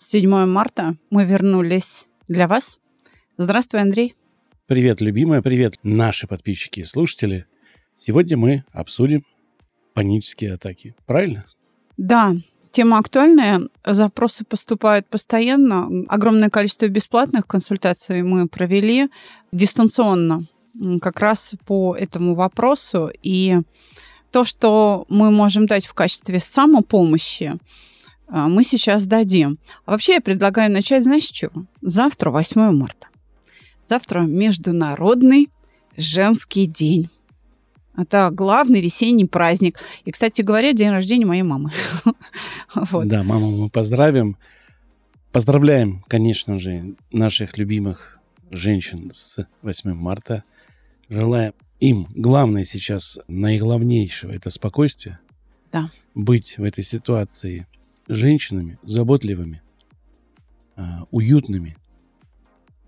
7 марта мы вернулись для вас. Здравствуй, Андрей. Привет, любимая, привет, наши подписчики и слушатели. Сегодня мы обсудим панические атаки. Правильно? Да, тема актуальная, запросы поступают постоянно. Огромное количество бесплатных консультаций мы провели дистанционно как раз по этому вопросу. И то, что мы можем дать в качестве самопомощи, мы сейчас дадим. А вообще я предлагаю начать, знаешь, с чего? Завтра 8 марта. Завтра Международный женский день. Это главный весенний праздник. И, кстати говоря, день рождения моей мамы. вот. Да, маму мы поздравим. Поздравляем, конечно же, наших любимых женщин с 8 марта. Желаем им главное сейчас, наиглавнейшего, это спокойствие. Да. Быть в этой ситуации – женщинами заботливыми, а, уютными.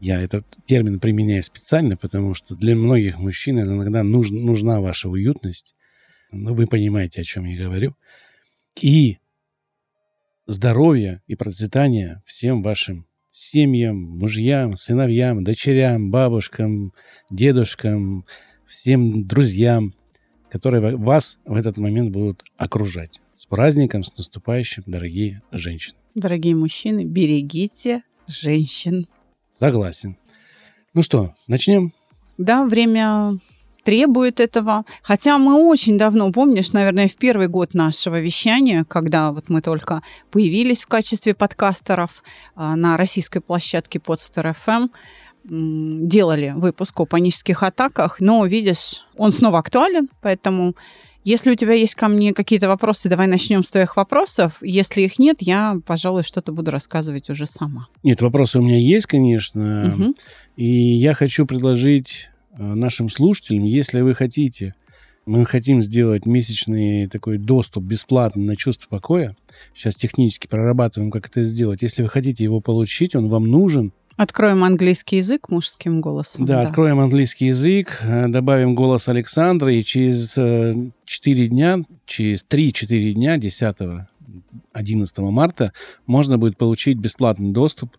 Я этот термин применяю специально, потому что для многих мужчин иногда нуж, нужна ваша уютность. Ну, вы понимаете, о чем я говорю. И здоровья и процветания всем вашим семьям, мужьям, сыновьям, дочерям, бабушкам, дедушкам, всем друзьям, которые вас в этот момент будут окружать. С праздником, с наступающим, дорогие женщины. Дорогие мужчины, берегите женщин. Согласен. Ну что, начнем? Да, время требует этого. Хотя мы очень давно, помнишь, наверное, в первый год нашего вещания, когда вот мы только появились в качестве подкастеров а, на российской площадке Podster FM, делали выпуск о панических атаках, но, видишь, он снова актуален, поэтому если у тебя есть ко мне какие-то вопросы, давай начнем с твоих вопросов. Если их нет, я, пожалуй, что-то буду рассказывать уже сама. Нет, вопросы у меня есть, конечно. Угу. И я хочу предложить э, нашим слушателям, если вы хотите, мы хотим сделать месячный такой доступ бесплатно на чувство покоя. Сейчас технически прорабатываем, как это сделать. Если вы хотите его получить, он вам нужен, Откроем английский язык мужским голосом. Да, да, откроем английский язык, э, добавим голос Александра, и через 4 э, дня, через 3-4 дня, 10-11 марта, можно будет получить бесплатный доступ.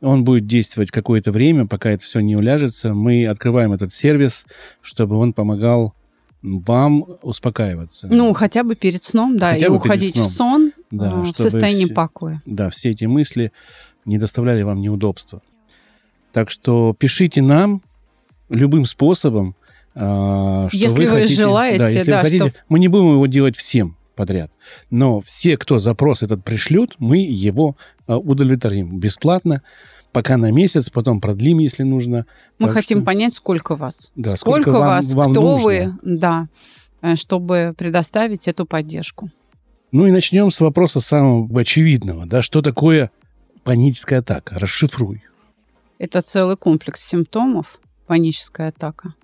Он будет действовать какое-то время, пока это все не уляжется. Мы открываем этот сервис, чтобы он помогал вам успокаиваться. Ну, хотя бы перед сном, да, хотя и уходить в сон да, э, в состоянии все, покоя. Да, все эти мысли не доставляли вам неудобства. Так что пишите нам любым способом, что если вы, вы хотите, желаете, да, если да, вы хотите, что... мы не будем его делать всем подряд, но все, кто запрос этот пришлют, мы его а, удовлетворим бесплатно, пока на месяц, потом продлим, если нужно. Мы так хотим что... понять, сколько вас, да, сколько, сколько вам, вас, вам кто нужно. вы, да, э, чтобы предоставить эту поддержку. Ну и начнем с вопроса самого очевидного, да, что такое паническая атака? Расшифруй. Это целый комплекс симптомов, паническая атака,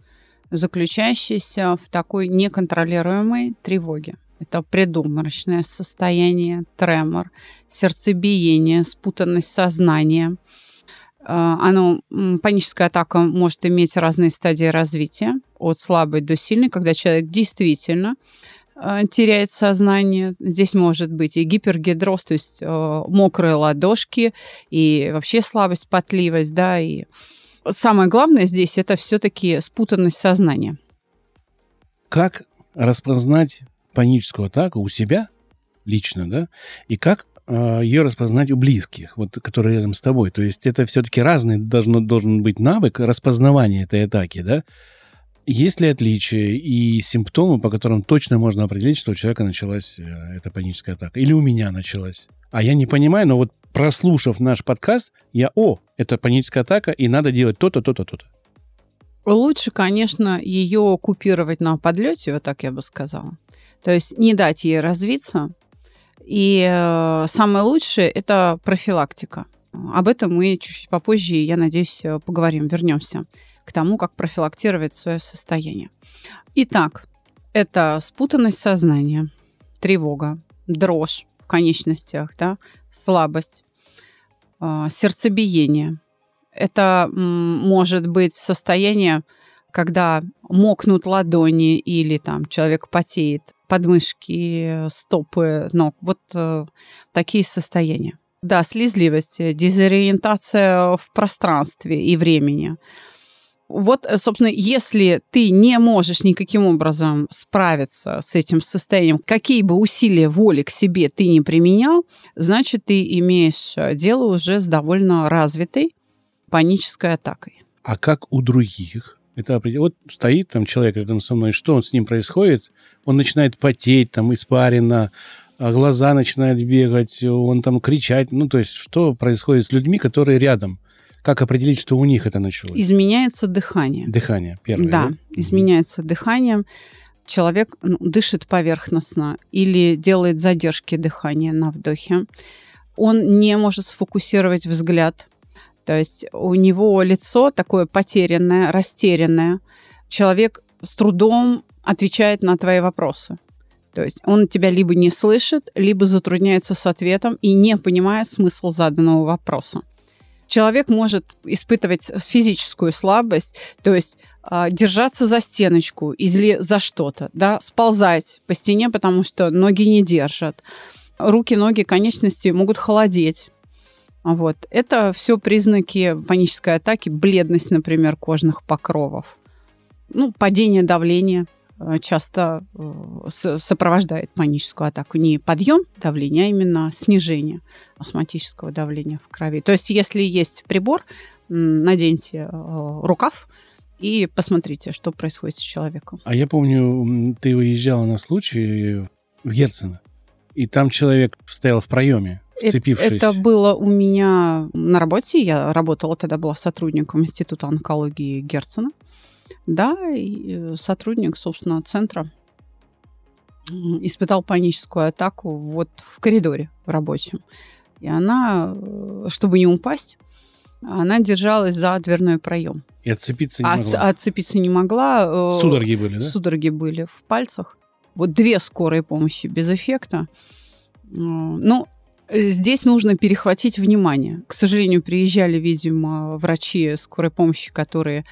заключающийся в такой неконтролируемой тревоге. Это предуморочное состояние, тремор, сердцебиение, спутанность сознания. А, оно, паническая атака может иметь разные стадии развития, от слабой до сильной, когда человек действительно теряет сознание. Здесь может быть и гипергидроз, то есть э, мокрые ладошки, и вообще слабость, потливость, да, и самое главное здесь это все-таки спутанность сознания. Как распознать паническую атаку у себя лично, да, и как э, ее распознать у близких, вот, которые рядом с тобой. То есть это все-таки разный должно, должен быть навык распознавания этой атаки, да, есть ли отличия и симптомы, по которым точно можно определить, что у человека началась э, эта паническая атака? Или у меня началась? А я не понимаю, но вот прослушав наш подкаст, я, о, это паническая атака, и надо делать то-то, то-то, то-то. Лучше, конечно, ее купировать на подлете, вот так я бы сказала. То есть не дать ей развиться. И э, самое лучшее – это профилактика. Об этом мы чуть-чуть попозже, я надеюсь, поговорим, вернемся к тому, как профилактировать свое состояние. Итак, это спутанность сознания, тревога, дрожь в конечностях, да, слабость, а, сердцебиение. Это может быть состояние, когда мокнут ладони или там человек потеет, подмышки, стопы, ног. Вот э, такие состояния. Да, слезливость, дезориентация в пространстве и времени. Вот, э, собственно, если ты не можешь никаким образом справиться с этим состоянием, какие бы усилия воли к себе ты не применял, значит, ты имеешь э, дело уже с довольно развитой панической атакой. А как у других? Это вот стоит там человек рядом со мной, что он с ним происходит? Он начинает потеть, там, испарина, глаза начинают бегать, он там кричать. Ну, то есть, что происходит с людьми, которые рядом? Как определить, что у них это началось? Изменяется дыхание. Дыхание, первое. Да, да? изменяется дыхание. Человек ну, дышит поверхностно или делает задержки дыхания на вдохе. Он не может сфокусировать взгляд. То есть у него лицо такое потерянное, растерянное. Человек с трудом отвечает на твои вопросы. То есть он тебя либо не слышит, либо затрудняется с ответом и не понимает смысл заданного вопроса человек может испытывать физическую слабость, то есть э, держаться за стеночку или за что-то, да, сползать по стене, потому что ноги не держат. Руки, ноги, конечности могут холодеть. Вот. Это все признаки панической атаки, бледность, например, кожных покровов. Ну, падение давления – часто э, сопровождает паническую атаку. Не подъем давления, а именно снижение астматического давления в крови. То есть, если есть прибор, наденьте э, рукав и посмотрите, что происходит с человеком. А я помню, ты выезжала на случай в Герцена, и там человек стоял в проеме, вцепившись. Это, это было у меня на работе. Я работала тогда, была сотрудником Института онкологии Герцена. Да, и э, сотрудник, собственно, центра испытал паническую атаку вот в коридоре рабочем. И она, э, чтобы не упасть, она держалась за дверной проем. И отцепиться не могла? От, отцепиться не могла. Э, судороги были, да? Судороги были в пальцах. Вот две скорые помощи без эффекта. Ну, здесь нужно перехватить внимание. К сожалению, приезжали, видимо, врачи скорой помощи, которые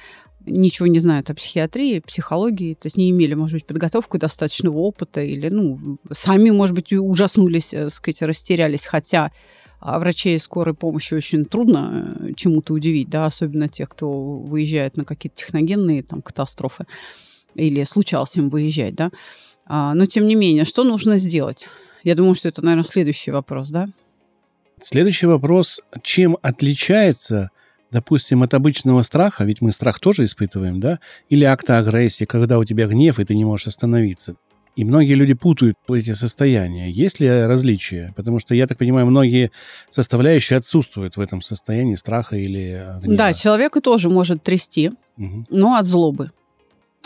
ничего не знают о психиатрии, психологии, то есть не имели, может быть, подготовку достаточного опыта или, ну, сами, может быть, ужаснулись, так э, сказать, растерялись, хотя а врачей скорой помощи очень трудно э, чему-то удивить, да, особенно тех, кто выезжает на какие-то техногенные там катастрофы или случалось им выезжать, да. А, но, тем не менее, что нужно сделать? Я думаю, что это, наверное, следующий вопрос, да? Следующий вопрос. Чем отличается допустим, от обычного страха, ведь мы страх тоже испытываем, да, или акта агрессии, когда у тебя гнев, и ты не можешь остановиться. И многие люди путают эти состояния. Есть ли различия? Потому что, я так понимаю, многие составляющие отсутствуют в этом состоянии страха или гнева. Да, человека тоже может трясти, угу. но от злобы.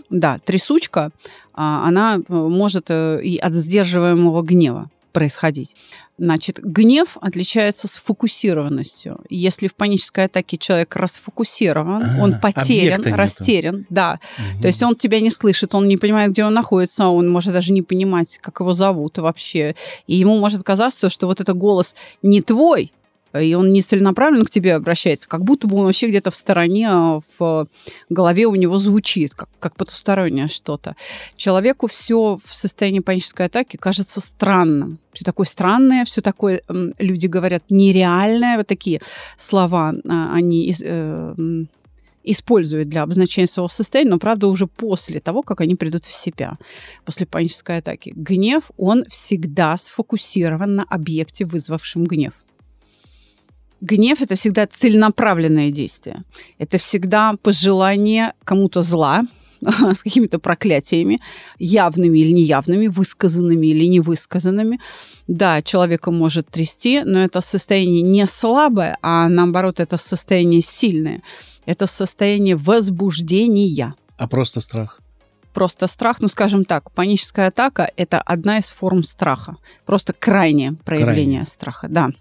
Да, трясучка, а, она э, может э, и от сдерживаемого гнева происходить. Значит, гнев отличается сфокусированностью. Если в панической атаке человек расфокусирован, а, он потерян, растерян, да. Угу. То есть он тебя не слышит, он не понимает, где он находится, он может даже не понимать, как его зовут вообще. И ему может казаться, что вот это голос не твой, и он не целенаправленно к тебе обращается, как будто бы он вообще где-то в стороне, а, в голове у него звучит, как, как потустороннее что-то. Человеку все в состоянии панической атаки кажется странным. Все такое странное, все такое, люди говорят, нереальное. Вот такие слова а, они э, используют для обозначения своего состояния, но, правда, уже после того, как они придут в себя, после панической атаки. Гнев, он всегда сфокусирован на объекте, вызвавшем гнев. Гнев – это всегда целенаправленное действие. Это всегда пожелание кому-то зла, с какими-то проклятиями, явными или неявными, высказанными или невысказанными. Да, человека может трясти, но это состояние не слабое, а наоборот, это состояние сильное. Это состояние возбуждения. А просто страх? Просто страх, ну, скажем так, паническая атака – это одна из форм страха. Просто крайнее проявление крайнее. страха, да.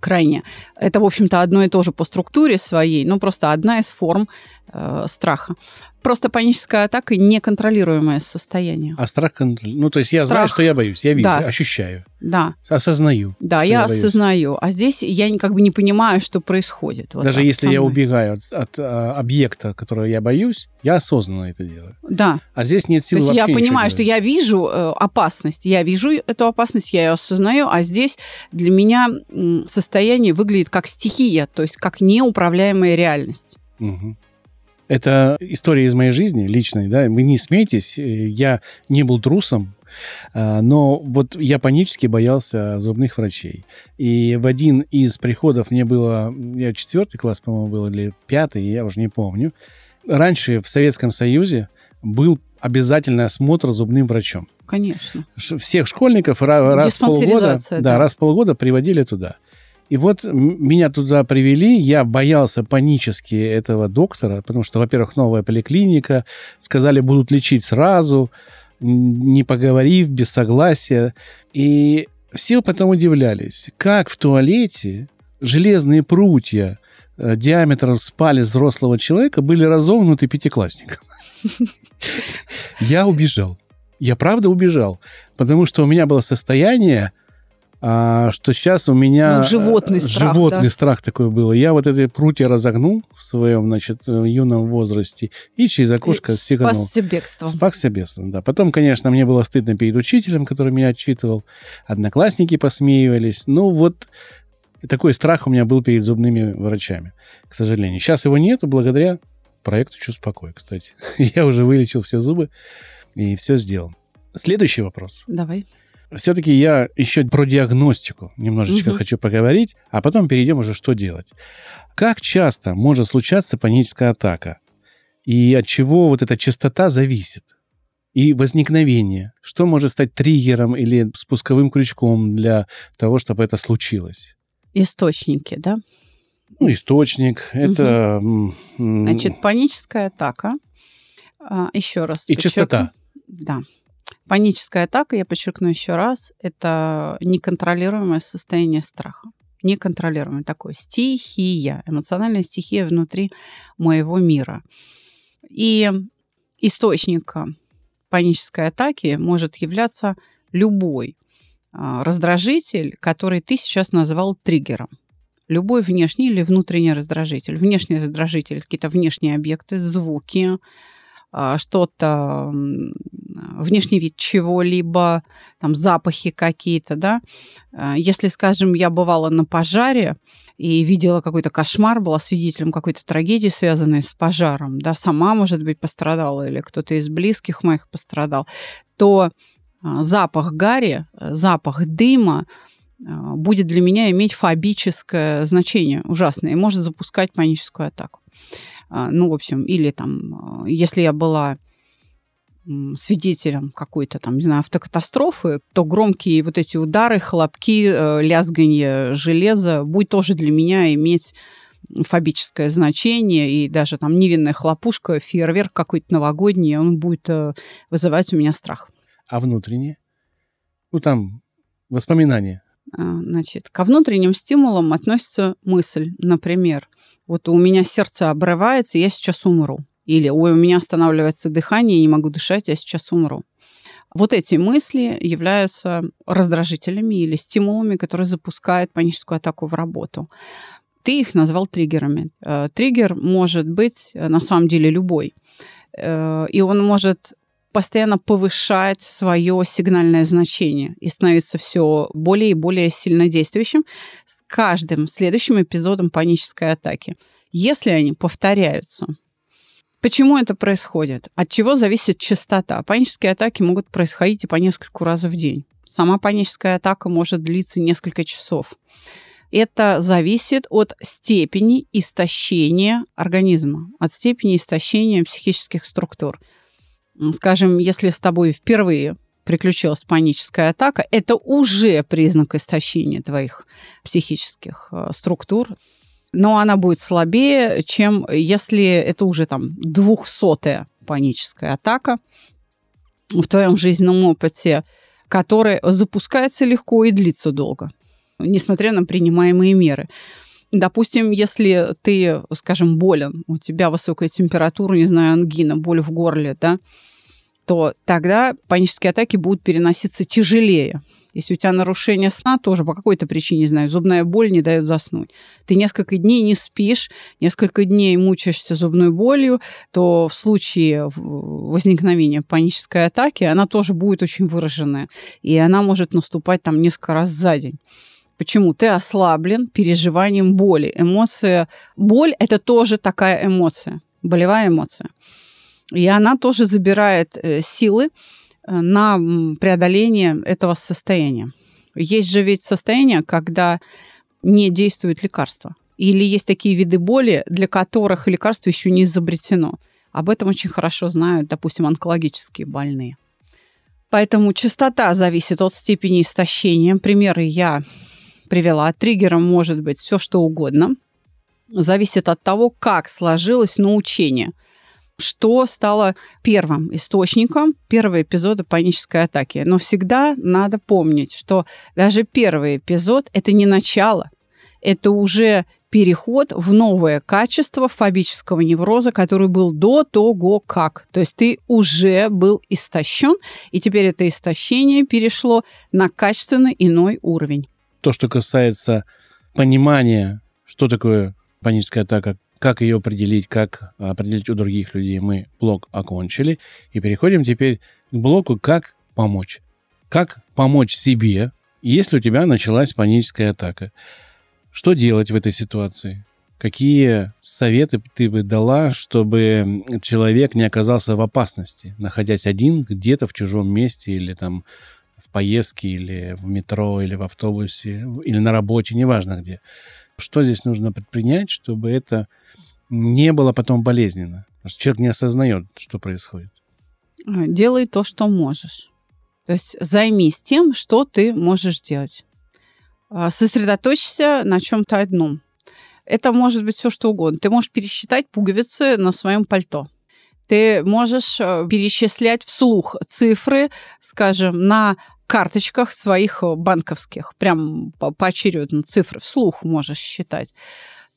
Крайне. Это, в общем-то, одно и то же по структуре своей, но просто одна из форм э, страха. Просто паническая атака – неконтролируемое состояние. А страх, ну, то есть я Страх. знаю, что я боюсь, я вижу, Да. ощущаю, Да, осознаю. да, что я, боюсь. осознаю. А здесь я как бы не понимаю, что происходит. Вот Даже если я убегаю от, от, а, объекта, которого я боюсь, я осознанно это делаю. Да, А здесь нет то сил есть я понимаю, что я вижу э, опасность, я вижу эту опасность, я ее осознаю, а здесь для меня состояние выглядит как стихия, то есть как неуправляемая реальность. Мгм. Это история из моей жизни личной, да, вы не смейтесь, э, я не был трусом, а, но вот я панически боялся зубных врачей. И в один из приходов мне было, я четвертый класс, по-моему, был, или пятый, я уже не помню. Раньше в Советском Союзе был обязательный осмотр зубным врачом. Конечно. Всех школьников ра- раз в полгода, да, да. раз в полгода приводили туда. И вот меня туда привели, я боялся панически этого доктора, потому что, во-первых, новая поликлиника, сказали, будут лечить сразу, не поговорив, без согласия. И все потом удивлялись, как в туалете железные прутья э, диаметром с палец взрослого человека были разогнуты пятиклассником. Я убежал. Я правда убежал, потому что у меня было состояние, а, что сейчас у меня... Ну, животный э, страх, Животный да. страх такой был. Я вот эти прутья разогнул в своем, значит, э, юном возрасте и через окошко сиганул. Спасся бегством. Спасся бедством, да. Потом, конечно, мне было стыдно перед учителем, который меня отчитывал. Одноклассники посмеивались. Ну, вот такой страх у меня был перед зубными врачами, к сожалению. Сейчас его нету благодаря проекту «Чувство покоя», кстати. Я уже вылечил все зубы и все сделал. Следующий вопрос. Давай. Все-таки я еще про диагностику немножечко Мгм. хочу поговорить, а потом перейдем уже, что делать. Как часто может случаться паническая атака? И от чего вот эта частота зависит? И возникновение. Что может стать триггером или спусковым крючком для того, чтобы это случилось? Источники, да? Ну, источник, это... м, м, Значит, паническая атака. А, еще раз. И подчеркну. частота. Да. Паническая атака, я подчеркну еще раз, это неконтролируемое состояние страха. Неконтролируемое такое. Стихия, эмоциональная стихия внутри моего мира. И источником панической атаки может являться любой а, раздражитель, который ты сейчас назвал триггером. Любой внешний или внутренний раздражитель. Внешний раздражитель – какие-то внешние объекты, звуки, а, что-то, внешний вид чего-либо, там запахи какие-то, да. А, Если, скажем, я бывала на пожаре и видела какой-то кошмар, была свидетелем какой-то трагедии, связанной с пожаром, да, сама, может быть, пострадала или кто-то из близких моих пострадал, то а, запах гари, запах дыма а, будет для меня иметь фобическое значение ужасное и может запускать паническую атаку. Ну, в общем, или там, если я была свидетелем какой-то там, не знаю, автокатастрофы, то громкие вот эти удары, хлопки, э, лязганье железа будет тоже для меня иметь фобическое значение, и даже там невинная хлопушка, фейерверк какой-то новогодний, он будет э, вызывать у меня страх. А внутреннее? Ну, там воспоминания. А, Значит, ко внутренним стимулам относится мысль, например, вот у меня сердце обрывается, я сейчас умру. Или ой, у меня останавливается дыхание, я не могу дышать, я сейчас умру. Вот эти мысли являются раздражителями или стимулами, которые запускают паническую атаку в работу. Ты их назвал триггерами. Э, Триггер может быть э, на самом деле любой. Э, И он может постоянно повышать свое сигнальное значение и становиться все более и более сильнодействующим с каждым следующим эпизодом панической атаки. Если они повторяются, Почему это происходит? От чего зависит частота? Панические атаки могут происходить и по нескольку раз в день. Сама паническая атака может длиться несколько часов. Это зависит от степени истощения организма, от степени истощения психических структур. Скажем, если с тобой впервые приключилась паническая атака, это уже признак истощения твоих психических э, структур. Но она будет слабее, чем если это уже там двухсотая паническая атака в твоем жизненном опыте, которая запускается легко и длится долго. несмотря на принимаемые меры. Допустим, если ты, скажем, болен, у тебя высокая температура, не знаю, ангина, боль в горле, да, то тогда панические атаки будут переноситься тяжелее. Если у тебя нарушение сна, тоже по какой-то причине, не знаю, зубная боль не дает заснуть. Ты несколько дней не спишь, несколько дней мучаешься зубной болью, то в случае возникновения панической атаки она тоже будет очень выраженная. И она может наступать там несколько раз за день. Почему? Ты ослаблен переживанием боли. Эмоция... Боль – это тоже такая эмоция, болевая эмоция. И она тоже забирает э, силы на преодоление этого состояния. Есть же ведь состояние, когда не действует лекарство. Или есть такие виды боли, для которых лекарство еще не изобретено. Об этом очень хорошо знают, допустим, онкологические больные. Поэтому частота зависит от степени истощения. Примеры я привела. Триггером может быть все, что угодно. Зависит от того, как сложилось научение – что стало первым источником первого эпизода панической атаки. Но всегда надо помнить, что даже первый эпизод – это не начало, это уже переход в новое качество фобического невроза, который был до того как. То есть ты уже был истощен, и теперь это истощение перешло на качественно иной уровень. То, что касается понимания, что такое паническая атака, как ее определить, как определить у других людей, мы блок окончили. И переходим теперь к блоку «Как помочь». Как помочь себе, если у тебя началась паническая атака? Что делать в этой ситуации? Какие советы ты бы дала, чтобы человек не оказался в опасности, находясь один где-то в чужом месте или там в поездке, или в метро, или в автобусе, или на работе, неважно где. Что здесь нужно предпринять, чтобы это не было потом болезненно? Потому что человек не осознает, что происходит. А, делай то, что можешь. То есть займись тем, что ты можешь делать. А, сосредоточься на чем-то одном. Это может быть все, что угодно. Ты можешь пересчитать пуговицы на своем пальто. Ты можешь э, перечислять вслух цифры, скажем, на карточках своих э, банковских, прям поочередно цифры вслух можешь считать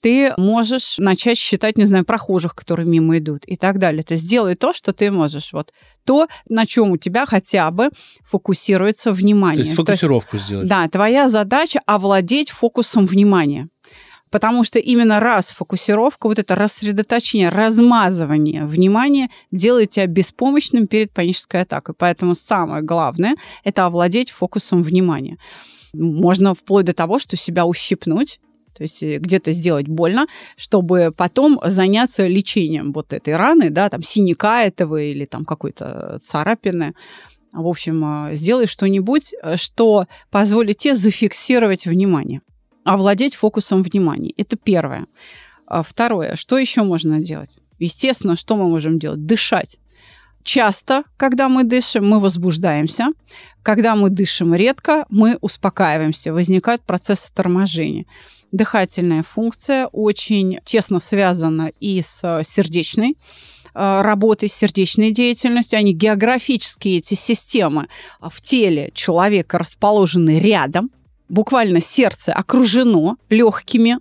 ты можешь начать считать, не знаю, прохожих, которые мимо идут и так далее. То есть сделай то, что ты можешь. Вот то, на чем у тебя хотя бы фокусируется внимание. То есть фокусировку то есть, сделать. Да, твоя задача овладеть фокусом внимания. Потому что именно раз фокусировка, вот это рассредоточение, размазывание внимания делает тебя беспомощным перед панической атакой. Поэтому самое главное – это овладеть фокусом внимания. Можно вплоть до того, что себя ущипнуть, то есть э, где-то сделать больно, чтобы потом заняться лечением вот этой раны, да, там синяка этого или там какой-то царапины. В общем, э, сделай что-нибудь, э, что позволит тебе зафиксировать внимание овладеть фокусом внимания. Это первое. А второе. Что еще можно делать? Естественно, что мы можем делать? Дышать. Часто, когда мы дышим, мы возбуждаемся. Когда мы дышим редко, мы успокаиваемся. Возникают процессы торможения. Дыхательная функция очень тесно связана и с сердечной э, работой, сердечной деятельностью. Они географические, эти системы в теле человека расположены рядом буквально сердце окружено легкими.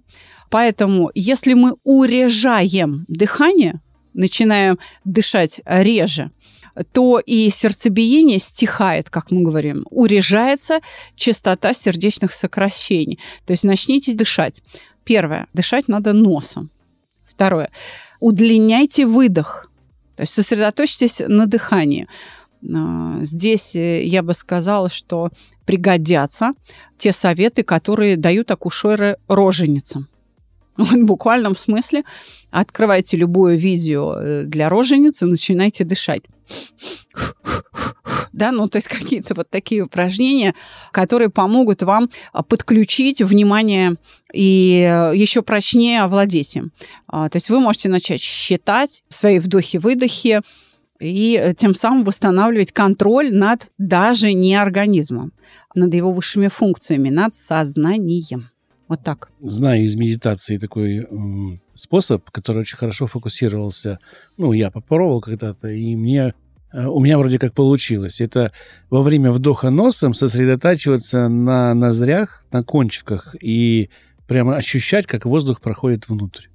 Поэтому, если мы урежаем дыхание, начинаем дышать реже, то и сердцебиение стихает, как мы говорим, урежается частота сердечных сокращений. То есть начните дышать. Первое, дышать надо носом. Второе, удлиняйте выдох. То есть сосредоточьтесь на дыхании. А, здесь э, я бы сказала, что пригодятся те советы, которые дают акушеры роженицам. В буквальном смысле открывайте любое видео э, для роженицы начинайте дышать. Да, ну то есть какие-то вот такие упражнения, которые помогут вам а, подключить внимание и э, еще прочнее овладеть им. А, то есть вы можете начать считать свои вдохи-выдохи, и э, тем самым восстанавливать контроль над даже не организмом, над его высшими функциями, над сознанием. Вот так. Знаю из медитации такой способ, который очень хорошо фокусировался. Ну, я попробовал когда-то, и мне э, у меня вроде как получилось. Это во время вдоха носом сосредотачиваться на ноздрях, на кончиках и прямо ощущать, как воздух проходит внутрь.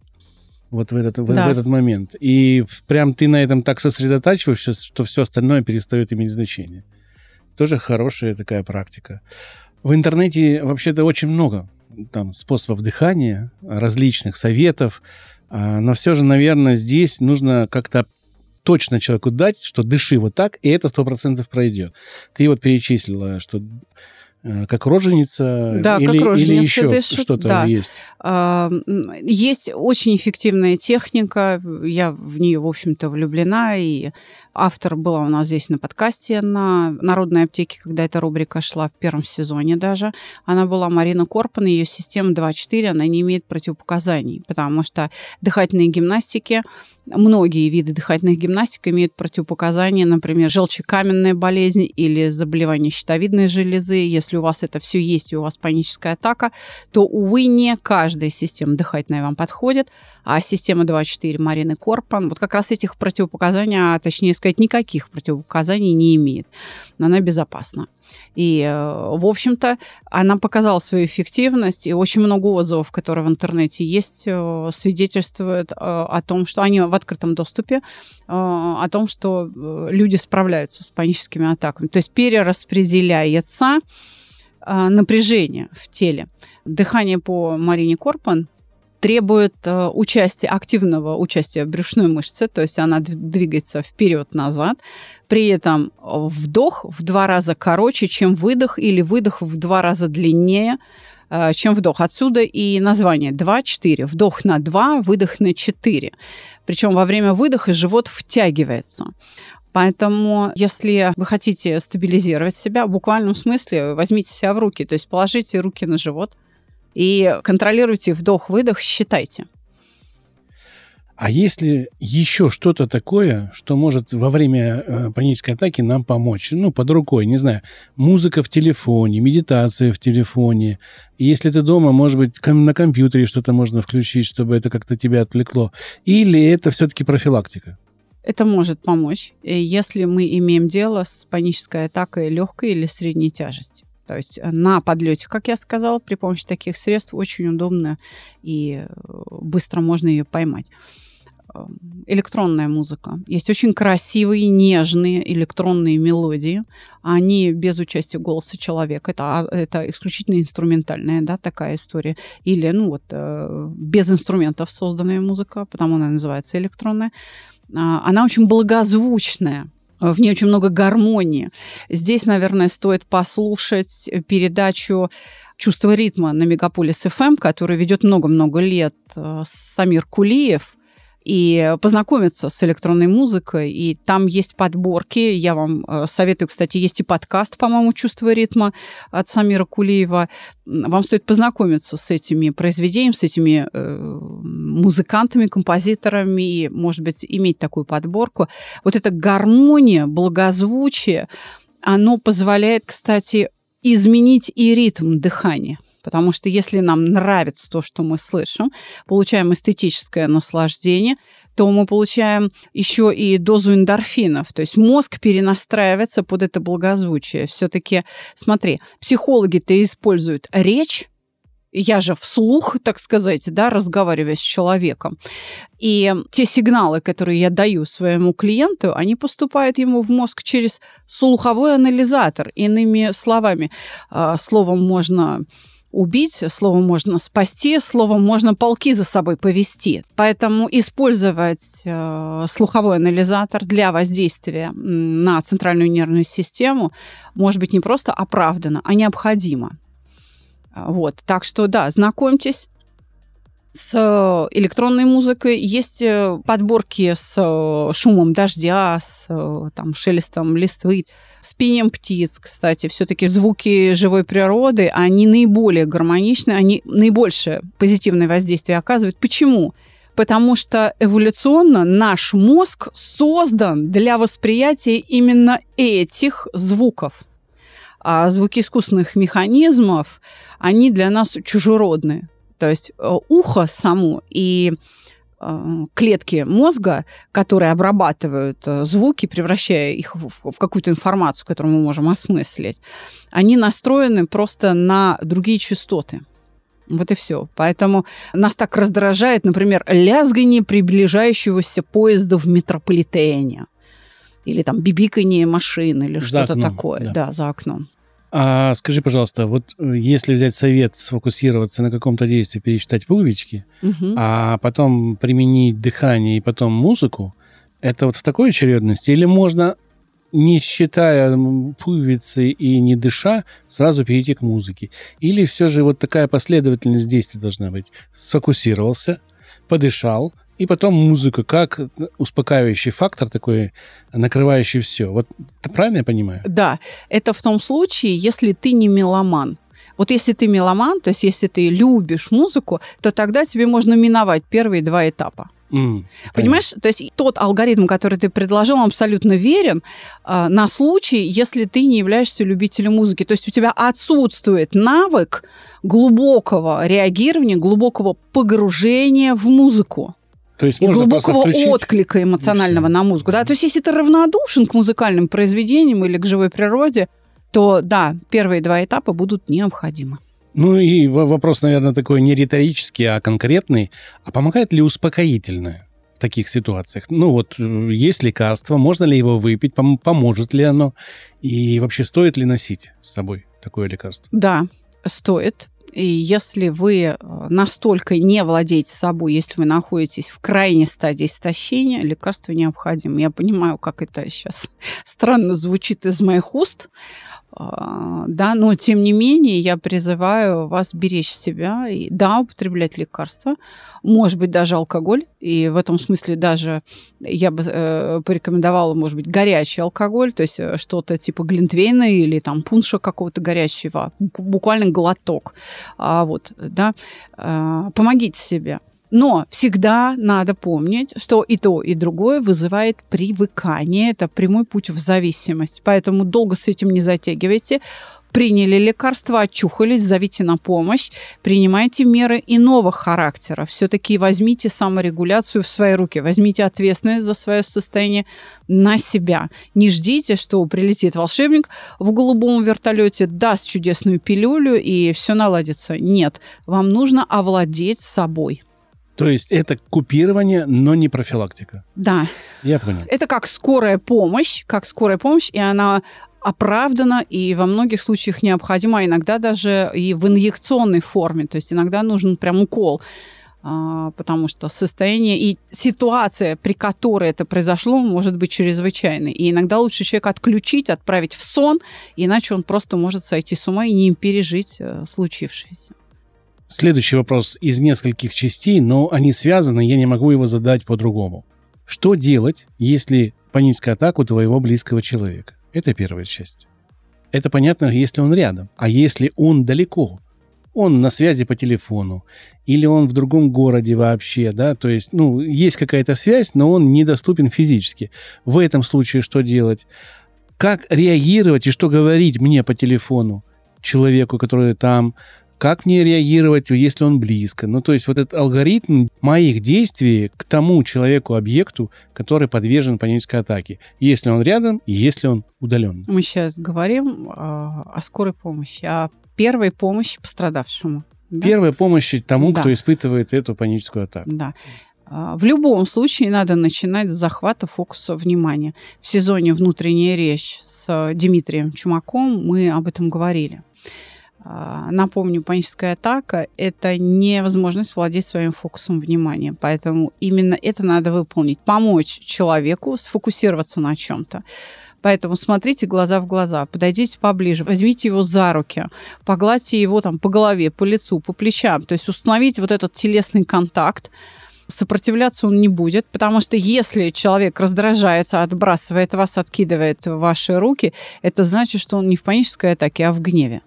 Вот в этот, в, Да. в этот момент. И прям ты на этом так сосредотачиваешься, что все остальное перестает иметь значение. Тоже хорошая такая практика. В интернете вообще-то очень много там способов дыхания, различных советов, а, но все же, наверное, здесь нужно как-то точно человеку дать, что дыши вот так, и это сто процентов пройдет. Ты вот перечислила, что как роженица Да, как или, или роженица еще дышит, что-то да. есть. Есть очень эффективная техника, я в нее, в общем-то, влюблена, и автор была у нас здесь на подкасте на Народной аптеке, когда эта рубрика шла в первом сезоне даже. Она была Марина Корпан, ее система 2.4, она не имеет противопоказаний, потому что дыхательные гимнастики, многие виды дыхательных гимнастик имеют противопоказания, например, желчекаменная болезнь или заболевание щитовидной железы. Если у вас это все есть, и у вас паническая атака, то, увы, не каждая система дыхательная вам подходит, а система 2.4 Марины Корпан вот как раз этих противопоказаний, а точнее сказать, никаких противопоказаний не имеет. Она безопасна. И, э, в общем-то, она показала свою эффективность, и очень много отзывов, которые в интернете есть, э, свидетельствуют э, о том, что они в открытом доступе, о том, что люди справляются с паническими атаками. То есть перераспределяется напряжение в теле. Дыхание по Марине Корпан требует э, участия, активного участия брюшной мышцы, то есть она двигается вперед-назад. При этом э, вдох в два раза короче, чем выдох, или выдох в два раза длиннее, э, чем вдох. Отсюда и название 2-4. Вдох на 2, выдох на 4. Причем во время выдоха живот втягивается. Поэтому, если вы хотите стабилизировать себя, в буквальном смысле возьмите себя в руки, то есть положите руки на живот и контролируйте вдох-выдох, считайте. А если еще что-то такое, что может во время э, панической атаки нам помочь? Ну, под рукой, не знаю, музыка в телефоне, медитация в телефоне. Если ты дома, может быть, ком- на компьютере что-то можно включить, чтобы это как-то тебя отвлекло. Или это все-таки профилактика? Это может помочь, э, если мы имеем дело с панической атакой легкой или средней тяжести. То есть э, на подлете, как я сказала, при помощи таких средств очень удобно и э, быстро можно ее поймать. Э, Электронная музыка. Есть очень красивые, нежные электронные мелодии. Они без участия голоса человека. Это, а, это исключительно инструментальная да, такая история. Или ну, вот, э, без инструментов созданная музыка, потому она называется электронная. А, Она очень благозвучная. В ней очень много гармонии. Здесь, наверное, стоит послушать передачу «Чувство ритма» на Мегаполис ФМ, которую ведет много-много лет э, Самир Кулиев и познакомиться с электронной музыкой. И там есть подборки. Я вам э, советую, кстати, есть и подкаст, по-моему, «Чувство ритма» от Самира Кулиева. Вам стоит познакомиться с этими произведениями, с этими э, музыкантами, композиторами, и, может быть, иметь такую подборку. Вот эта гармония, благозвучие, оно позволяет, кстати, изменить и ритм дыхания. Потому что если нам нравится то, что мы слышим, получаем эстетическое наслаждение, то мы получаем еще и дозу эндорфинов. То есть мозг перенастраивается под это благозвучие. Все-таки, смотри, психологи-то используют речь, я же вслух, так сказать, да, разговариваю с человеком. И те сигналы, которые я даю своему клиенту, они поступают ему в мозг через слуховой анализатор. Иными словами, э, словом можно убить, словом можно спасти, словом можно полки за собой повести. Поэтому использовать э, слуховой анализатор для воздействия на центральную нервную систему может быть не просто оправдано, а необходимо. Вот. Так что, да, знакомьтесь с э, электронной музыкой. Есть э, подборки с э, шумом дождя, с там, шелестом листвы, с пением птиц, кстати. Все-таки звуки живой природы, они наиболее гармоничны, они наибольшее позитивное воздействие оказывают. Почему? Потому что эволюционно наш мозг создан для восприятия именно этих звуков. А звуки искусственных механизмов, они для нас чужеродны. То есть э, ухо само и э, клетки мозга, которые обрабатывают э, звуки, превращая их в, в какую-то информацию, которую мы можем осмыслить, они настроены просто на другие частоты. Вот и все. Поэтому нас так раздражает, например, лязгание приближающегося поезда в метрополитене. Или там бибикание машин, или что-то такое. Да. да, за окном. А скажи, пожалуйста, вот э, если взять совет, сфокусироваться на каком-то действии, пересчитать пуговички, угу. а потом применить дыхание и потом музыку, это вот в такой очередности? Или можно, не считая пуговицы и не дыша, сразу перейти к музыке? Или все же вот такая последовательность действий должна быть? Сфокусировался, подышал, и потом музыка как успокаивающий фактор такой, накрывающий все. Вот правильно я понимаю? Да, это в том случае, если ты не меломан. Вот если ты меломан, то есть если ты любишь музыку, то тогда тебе можно миновать первые два этапа. Mm, Понимаешь, то есть тот алгоритм, который ты предложил, он абсолютно верен э, на случай, если ты не являешься любителем музыки. То есть у тебя отсутствует навык глубокого реагирования, глубокого погружения в музыку. То есть и глубокого отклика эмоционального на музыку. Да? То есть, если ты равнодушен к музыкальным произведениям или к живой природе, то да, первые два этапа будут необходимы. Ну и вопрос, наверное, такой не риторический, а конкретный. А помогает ли успокоительное в таких ситуациях? Ну вот э, есть лекарство, можно ли его выпить, пом- поможет ли оно? И вообще стоит ли носить с собой такое лекарство? Да, стоит. И если вы э, настолько не владеете собой, если вы находитесь в крайней стадии истощения, лекарство необходимо. Я понимаю, как это сейчас странно звучит из моих уст, да, но тем не менее я призываю вас беречь себя и, да, употреблять лекарства, может быть, даже алкоголь, и в этом смысле даже я бы э, порекомендовала, может быть, горячий алкоголь, то есть э, что-то типа глинтвейна или там пунша какого-то горячего, буквально глоток, а, вот, да, а, помогите себе. Но всегда надо помнить, что и то, и другое вызывает привыкание. Это прямой путь в зависимость. Поэтому долго с этим не затягивайте. Приняли лекарства, очухались, зовите на помощь, принимайте меры иного характера. Все-таки возьмите саморегуляцию в свои руки, возьмите ответственность за свое состояние на себя. Не ждите, что прилетит волшебник в голубом вертолете, даст чудесную пилюлю и все наладится. Нет, вам нужно овладеть собой. То есть это купирование, но не профилактика. Да. Я понял. Это как скорая помощь, как скорая помощь, и она оправдана и во многих случаях необходима, а иногда даже и в инъекционной форме. То есть иногда нужен прям укол а, потому что состояние и ситуация, при которой это произошло, может быть чрезвычайной. И иногда лучше человека отключить, отправить в сон, иначе он просто может сойти с ума и не пережить э, случившееся. Следующий вопрос из нескольких частей, но они связаны, я не могу его задать по-другому. Что делать, если паническая атака у твоего близкого человека? Это первая часть. Это понятно, если он рядом. А если он далеко? Он на связи по телефону, или он в другом городе вообще, да, то есть, ну, есть какая-то связь, но он недоступен физически. В этом случае что делать? Как реагировать и что говорить мне по телефону? человеку, который там, как мне реагировать, если он близко. Ну, то есть вот этот алгоритм моих действий к тому человеку-объекту, который подвержен панической атаке. Если он рядом и если он удален. Мы сейчас говорим э, о скорой помощи, о первой помощи пострадавшему. Да? Первая помощь тому, да. кто испытывает эту паническую атаку. Да. А, в любом случае надо начинать с захвата фокуса внимания. В сезоне «Внутренняя речь» с Дмитрием Чумаком мы об этом говорили. А, напомню, паническая атака – это невозможность владеть своим фокусом внимания. Поэтому именно это надо выполнить. Помочь человеку сфокусироваться на чем-то. Поэтому смотрите глаза в глаза, подойдите поближе, возьмите его за руки, погладьте его там по голове, по лицу, по плечам. То есть установите вот этот телесный контакт, сопротивляться он не будет, потому что если человек раздражается, отбрасывает вас, откидывает ваши руки, это значит, что он не в панической атаке, а в гневе.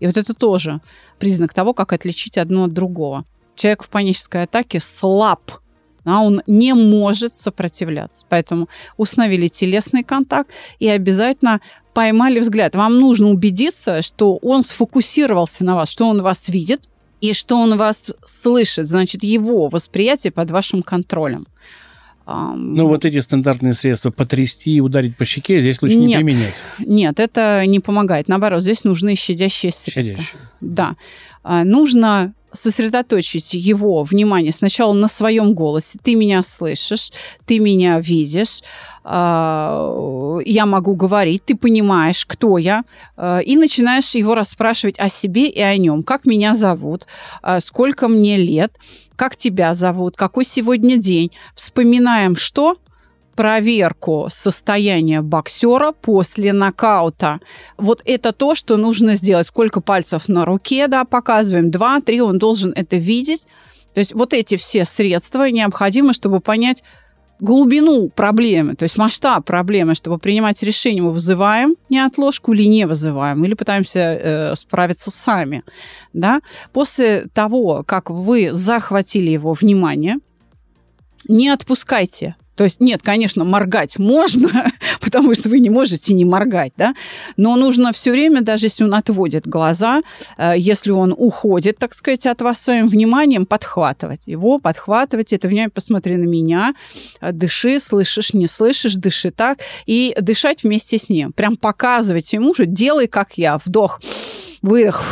И вот это тоже признак того, как отличить одно от другого. Человек в панической атаке слаб, а он не может сопротивляться. Поэтому установили телесный контакт и обязательно поймали взгляд. Вам нужно убедиться, что он сфокусировался на вас, что он вас видит, и что он вас слышит, значит, его восприятие под вашим контролем. Ну, вот эти стандартные средства потрясти и ударить по щеке здесь лучше нет, не применять. Нет, это не помогает. Наоборот, здесь нужны щадящие средства. Щадящие. Да. А, нужно сосредоточить его внимание сначала на своем голосе. Ты меня слышишь, ты меня видишь, а, я могу говорить, ты понимаешь, кто я, а, и начинаешь его расспрашивать о себе и о нем. Как меня зовут, сколько мне лет, как тебя зовут, какой сегодня день. Вспоминаем, что проверку состояния боксера после нокаута. Вот это то, что нужно сделать. Сколько пальцев на руке, да, показываем. Два, три, он должен это видеть. То есть вот эти все средства необходимы, чтобы понять глубину проблемы, то есть масштаб проблемы, чтобы принимать решение, мы вызываем неотложку или не вызываем, или пытаемся э, справиться сами. Да? После того, как вы захватили его внимание, не отпускайте то есть, нет, конечно, моргать можно, потому что вы не можете не моргать, да, но нужно все время, даже если он отводит глаза, э, если он уходит, так сказать, от вас своим вниманием, подхватывать его, подхватывать это внимание, посмотри на меня, э, дыши, слышишь, не слышишь, дыши так, и дышать вместе с ним. Прям показывать ему, что делай, как я, вдох, выдох,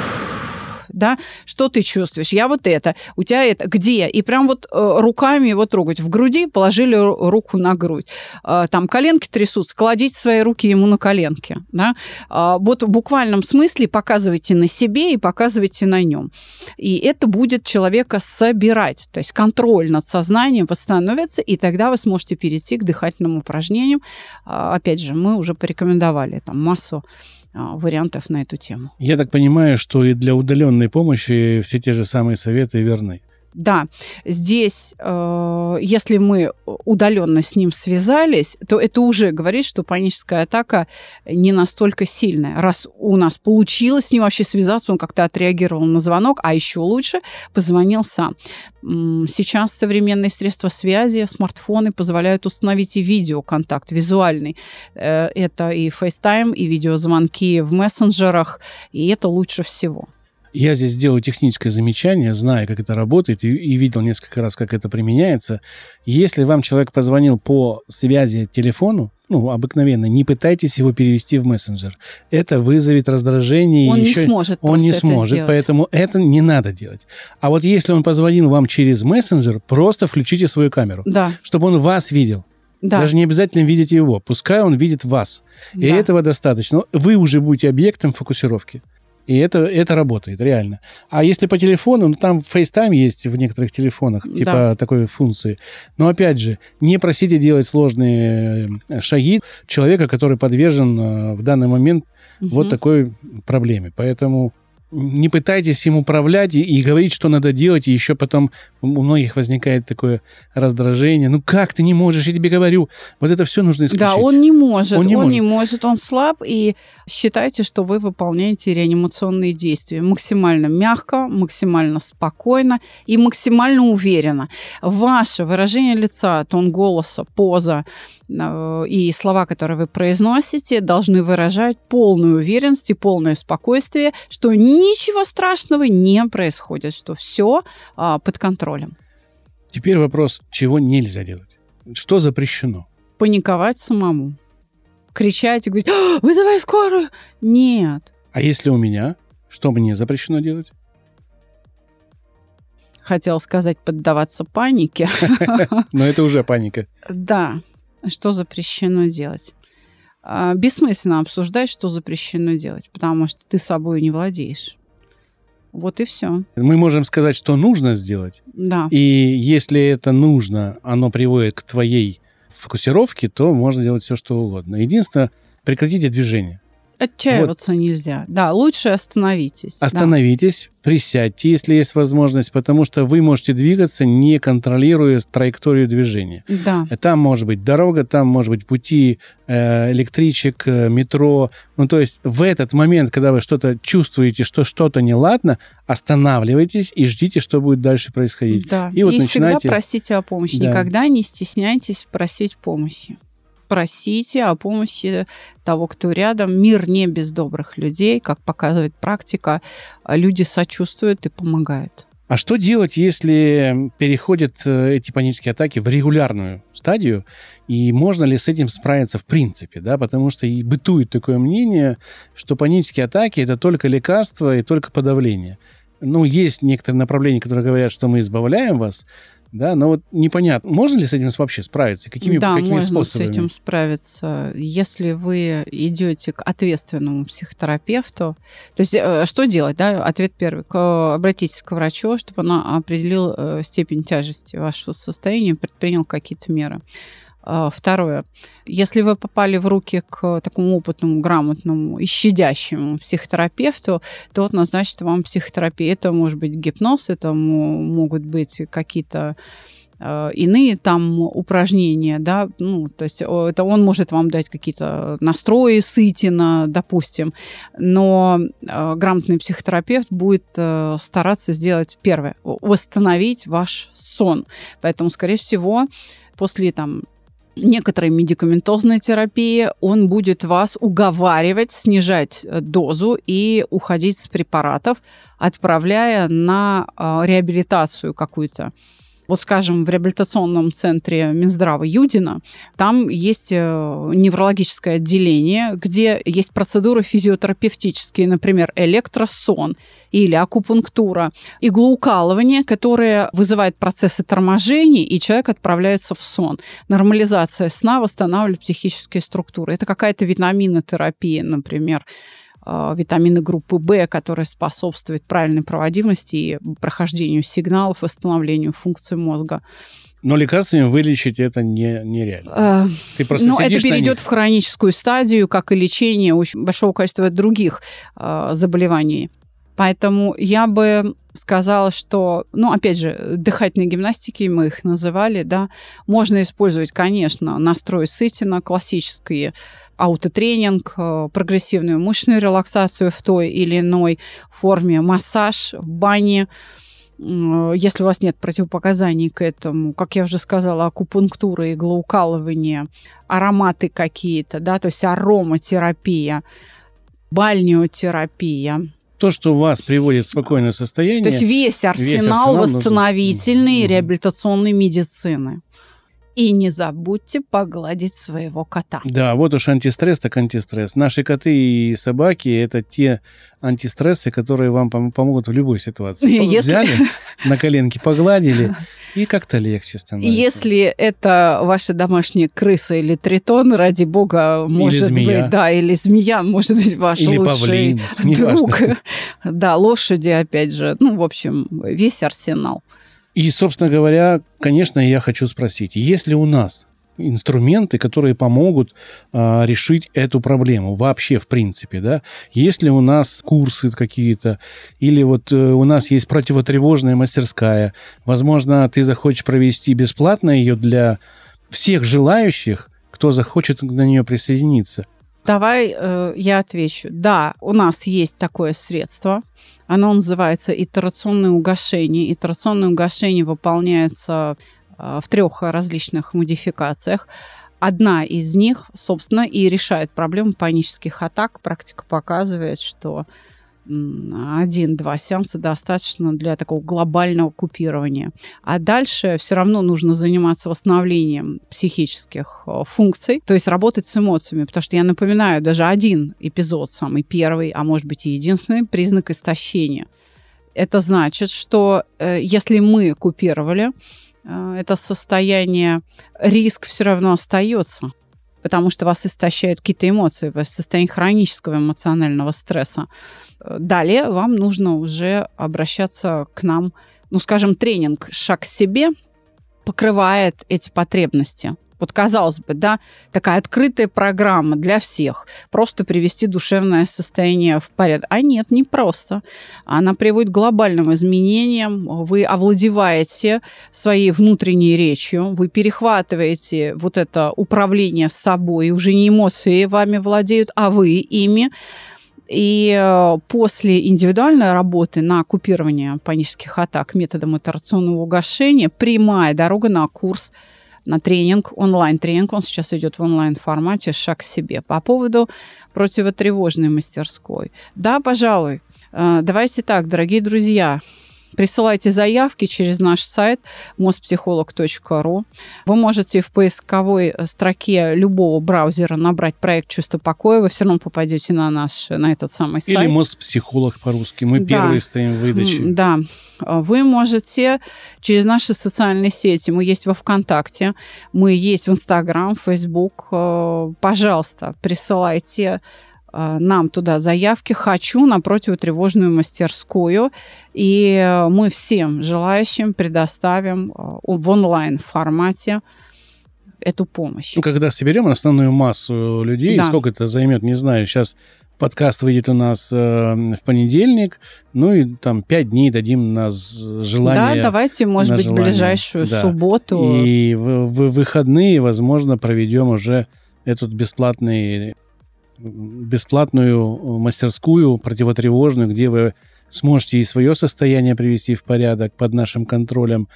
да, что ты чувствуешь, я вот это, у тебя это, где? И прям вот э, руками его трогать. В груди положили руку на грудь. Э, там коленки трясутся, кладите свои руки ему на коленки, да. Э, вот в буквальном смысле показывайте на себе и показывайте на нем. И это будет человека собирать, то есть контроль над сознанием восстановится, и тогда вы сможете перейти к дыхательным упражнениям. Э, опять же, мы уже порекомендовали там массу а, вариантов на эту тему. Я так понимаю, что и для удаленной помощи все те же самые советы верны. Да, здесь, э, если мы удаленно с ним связались, то это уже говорит, что паническая атака не настолько сильная. Раз у нас получилось с ним вообще связаться, он как-то отреагировал на звонок, а еще лучше позвонил сам. Сейчас современные средства связи, смартфоны позволяют установить и видеоконтакт, визуальный. Э, это и FaceTime, и видеозвонки в мессенджерах, и это лучше всего. Я здесь сделаю техническое замечание, зная, как это работает, и, и видел несколько раз, как это применяется. Если вам человек позвонил по связи телефону, ну, обыкновенно, не пытайтесь его перевести в мессенджер. Это вызовет раздражение. Он еще... не сможет Он не сможет, сделать. поэтому это не надо делать. А вот если он позвонил вам через мессенджер, просто включите свою камеру, Да, чтобы он вас видел. да. Даже не обязательно видеть его. Пускай он видит вас. И Да. этого достаточно. Вы уже будете объектом фокусировки. И это, это работает, реально. А если по телефону, ну там FaceTime есть в некоторых телефонах, типа Да. такой функции. Но опять же, не просите делать сложные э, шаги человека, который подвержен э, в данный момент вот Мгм. такой проблеме. Поэтому не пытайтесь им управлять и, и говорить, что надо делать, и еще потом у многих возникает такое раздражение. Ну как ты не можешь, я тебе говорю. Вот это все нужно исключить. Да, он не может, Он он, не не, может. может. он слаб, и считайте, что вы выполняете реанимационные действия максимально мягко, максимально спокойно и максимально уверенно. Ваше выражение лица, тон голоса, поза э, и слова, которые вы произносите, должны выражать полную уверенность и полное спокойствие, что ничего страшного не происходит, что все под контролем. Теперь вопрос, чего нельзя делать? Что запрещено? Паниковать самому. Кричать и говорить, «А, вызывай скорую! Нет. А если у меня, что мне запрещено делать? Хотел сказать поддаваться панике. Но это уже паника. Да. Что запрещено делать? А, Бессмысленно обсуждать, что запрещено делать, потому что ты собой не владеешь. Вот и все. Мы можем сказать, что нужно сделать. Да. И если это нужно, оно приводит к твоей фокусировке, то можно делать все, что угодно. Единственное, прекратите движение. Отчаиваться нельзя. Да, лучше остановитесь. Да. Остановитесь, присядьте, если есть возможность, потому что вы можете двигаться, не контролируя траекторию движения. Да. Там может быть дорога, там может быть пути э, электричек, э, метро. Ну, то есть в этот момент, когда вы что-то чувствуете, что что-то неладно, останавливайтесь и ждите, что будет дальше происходить. Да. И вот всегда начинайте- просите о помощи. Да. Никогда не стесняйтесь просить помощи. Просите о помощи того, кто рядом. Мир не без добрых людей, как показывает практика. Люди сочувствуют и помогают. А что делать, если переходят э, эти панические атаки в регулярную стадию? И можно ли с этим справиться в принципе? Да? Потому что и бытует такое мнение, что панические атаки – это только лекарство и только подавление. Ну, есть некоторые направления, которые говорят, что мы избавляем вас, да, но вот непонятно, можно ли с этим вообще справиться? Какими, да, какими можно способами? с этим справиться. Если вы идете к ответственному психотерапевту, то есть э, что делать, да? Ответ первый. Обратитесь к врачу, чтобы он определил э, степень тяжести вашего состояния, предпринял какие-то меры. А, второе. Если вы попали в руки к такому опытному, грамотному и щадящему психотерапевту, то вот назначит вам психотерапию. Это может быть гипноз, это могут быть какие-то а, иные там упражнения, да, ну, то есть это он может вам дать какие-то настрои сытина, допустим, но э, грамотный психотерапевт будет э, стараться сделать первое, восстановить ваш сон. Поэтому, скорее всего, после там некоторой медикаментозной терапии, он будет вас уговаривать снижать э, дозу и уходить с препаратов, отправляя на э, реабилитацию какую-то вот скажем, в реабилитационном центре Минздрава Юдина, там есть э, неврологическое отделение, где есть процедуры физиотерапевтические, например, электросон или акупунктура, иглоукалывание, которое вызывает процессы торможений, и человек отправляется в сон. Нормализация сна восстанавливает психические структуры. Это какая-то витаминотерапия, например витамины группы В, которые способствуют правильной проводимости и прохождению сигналов, восстановлению функций мозга. Но лекарствами вылечить это не, нереально. Э, Ты просто Но это перейдет в хроническую стадию, как и лечение очень большого количества других э, заболеваний. Поэтому я бы сказала, что, ну, опять же, дыхательные гимнастики, мы их называли, да, можно использовать, конечно, настрой Сытина, классические аутотренинг, э, прогрессивную мышечную релаксацию в той или иной форме, массаж в бане, если у вас нет противопоказаний к этому, как я уже сказала, акупунктура, иглоукалывание, ароматы какие-то, да, то есть ароматерапия, бальнеотерапия. То, что вас приводит в спокойное состояние. То есть весь арсенал, весь арсенал восстановительной нужно... реабилитационной медицины. И не забудьте погладить своего кота. Да, вот уж антистресс так антистресс. Наши коты и собаки – это те антистрессы, которые вам помогут в любой ситуации. Если... Взяли, на коленки погладили, и как-то легче становится. Если это ваша домашняя крыса или тритон, ради бога, может или змея. быть, да, или змея, может быть, ваш или лучший павлин, друг. Да, лошади, опять же, ну, в общем, весь арсенал. И, собственно говоря, конечно, я хочу спросить, есть ли у нас инструменты, которые помогут а, решить эту проблему вообще в принципе, да? Есть ли у нас курсы какие-то, или вот э, у нас есть противотревожная мастерская, возможно, ты захочешь провести бесплатно ее для всех желающих, кто захочет на нее присоединиться. Давай э, я отвечу. Да, у нас есть такое средство. Оно называется итерационное угошение. Итерационное угошение выполняется э, в трех различных модификациях. Одна из них, собственно, и решает проблему панических атак. Практика показывает, что один-два сеанса достаточно для такого глобального купирования. А дальше все равно нужно заниматься восстановлением психических э, функций, то есть работать с эмоциями, потому что я напоминаю, даже один эпизод, самый первый, а может быть и единственный, признак истощения. Это значит, что э, если мы купировали э, это состояние, риск все равно остается потому что вас истощают какие-то эмоции, вы в состоянии хронического эмоционального стресса. Далее вам нужно уже обращаться к нам, ну, скажем, тренинг «Шаг к себе» покрывает эти потребности. Вот казалось бы, да, такая открытая программа для всех. Просто привести душевное состояние в порядок. А нет, не просто. Она приводит к глобальным изменениям. Вы овладеваете своей внутренней речью, вы перехватываете вот это управление собой. Уже не эмоции вами владеют, а вы ими. И э, после индивидуальной работы на купирование панических атак методом итерационного угошения прямая дорога на курс на тренинг, онлайн-тренинг. Он сейчас идет в онлайн-формате «Шаг к себе». По поводу противотревожной мастерской. Да, пожалуй. Э, давайте так, дорогие друзья, Присылайте заявки через наш сайт mospsycholog.ru. Вы можете в поисковой строке любого браузера набрать проект «Чувство покоя». Вы все равно попадете на наш, на этот самый сайт. Или Моспсихолог по-русски. Мы да. первые стоим в выдаче. Да. Вы можете через наши социальные сети, мы есть во ВКонтакте, мы есть в Инстаграм, Фейсбук. Э, пожалуйста, присылайте Э, нам туда заявки. Хочу на противотревожную мастерскую. И мы всем желающим предоставим э, в онлайн-формате эту помощь. Ну, когда соберем основную массу людей, да. сколько это займет, не знаю. Сейчас подкаст выйдет у нас э, в понедельник, ну и там пять дней дадим на желание. Да, давайте, может быть, желание. ближайшую да. субботу. И в, в выходные, возможно, проведем уже этот бесплатный бесплатную мастерскую противотревожную, где вы сможете и свое состояние привести в порядок под нашим контролем,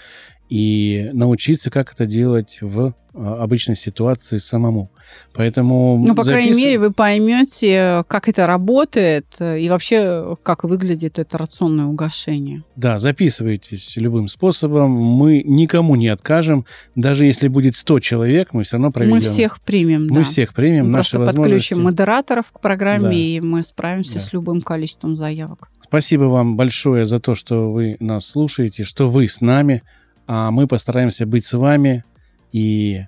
и научиться, как это делать в а, обычной ситуации самому. Поэтому... Ну, по запис... крайней мере, вы поймете, как это работает и вообще, как выглядит это рационное угошение. Да, записывайтесь любым способом. Мы никому не откажем. Даже если будет 100 человек, мы все равно проведем. Мы всех примем, Мы да. всех примем, мы наши просто возможности. подключим модераторов к программе, да. и мы справимся да. с любым количеством заявок. Спасибо вам большое за то, что вы нас слушаете, что вы с нами а мы постараемся быть с вами и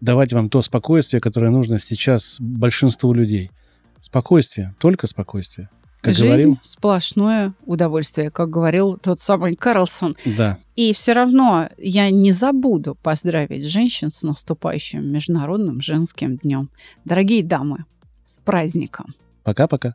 давать вам то спокойствие, которое нужно сейчас большинству людей. Спокойствие, только спокойствие. Как Жизнь говорил, сплошное удовольствие, как говорил тот самый Карлсон. Да. И все равно я не забуду поздравить женщин с наступающим Международным женским днем. Дорогие дамы, с праздником. Пока-пока.